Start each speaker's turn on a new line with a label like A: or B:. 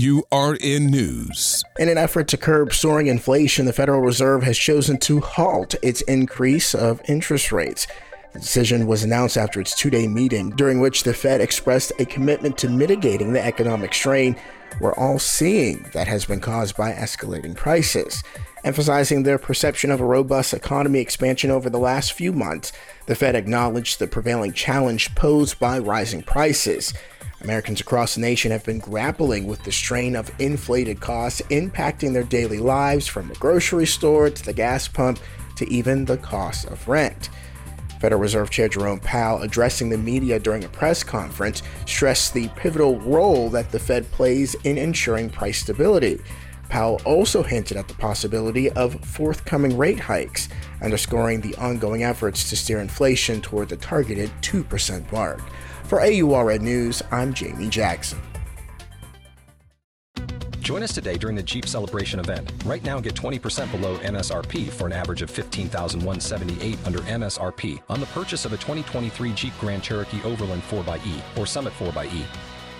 A: AURN News.
B: In an effort to curb soaring inflation, the Federal Reserve has chosen to halt its increase of interest rates. The decision was announced after its two day meeting, during which the Fed expressed a commitment to mitigating the economic strain we're all seeing that has been caused by escalating prices. Emphasizing their perception of a robust economy expansion over the last few months, the Fed acknowledged the prevailing challenge posed by rising prices. Americans across the nation have been grappling with the strain of inflated costs impacting their daily lives from the grocery store to the gas pump to even the cost of rent. Federal Reserve Chair Jerome Powell, addressing the media during a press conference, stressed the pivotal role that the Fed plays in ensuring price stability. Powell also hinted at the possibility of forthcoming rate hikes, underscoring the ongoing efforts to steer inflation toward the targeted 2% mark. For AURN News, I'm Jamie Jackson.
C: Join us today during the Jeep Celebration event. Right now, get 20% below MSRP for an average of 15178 under MSRP on the purchase of a 2023 Jeep Grand Cherokee Overland 4xE or Summit 4xE.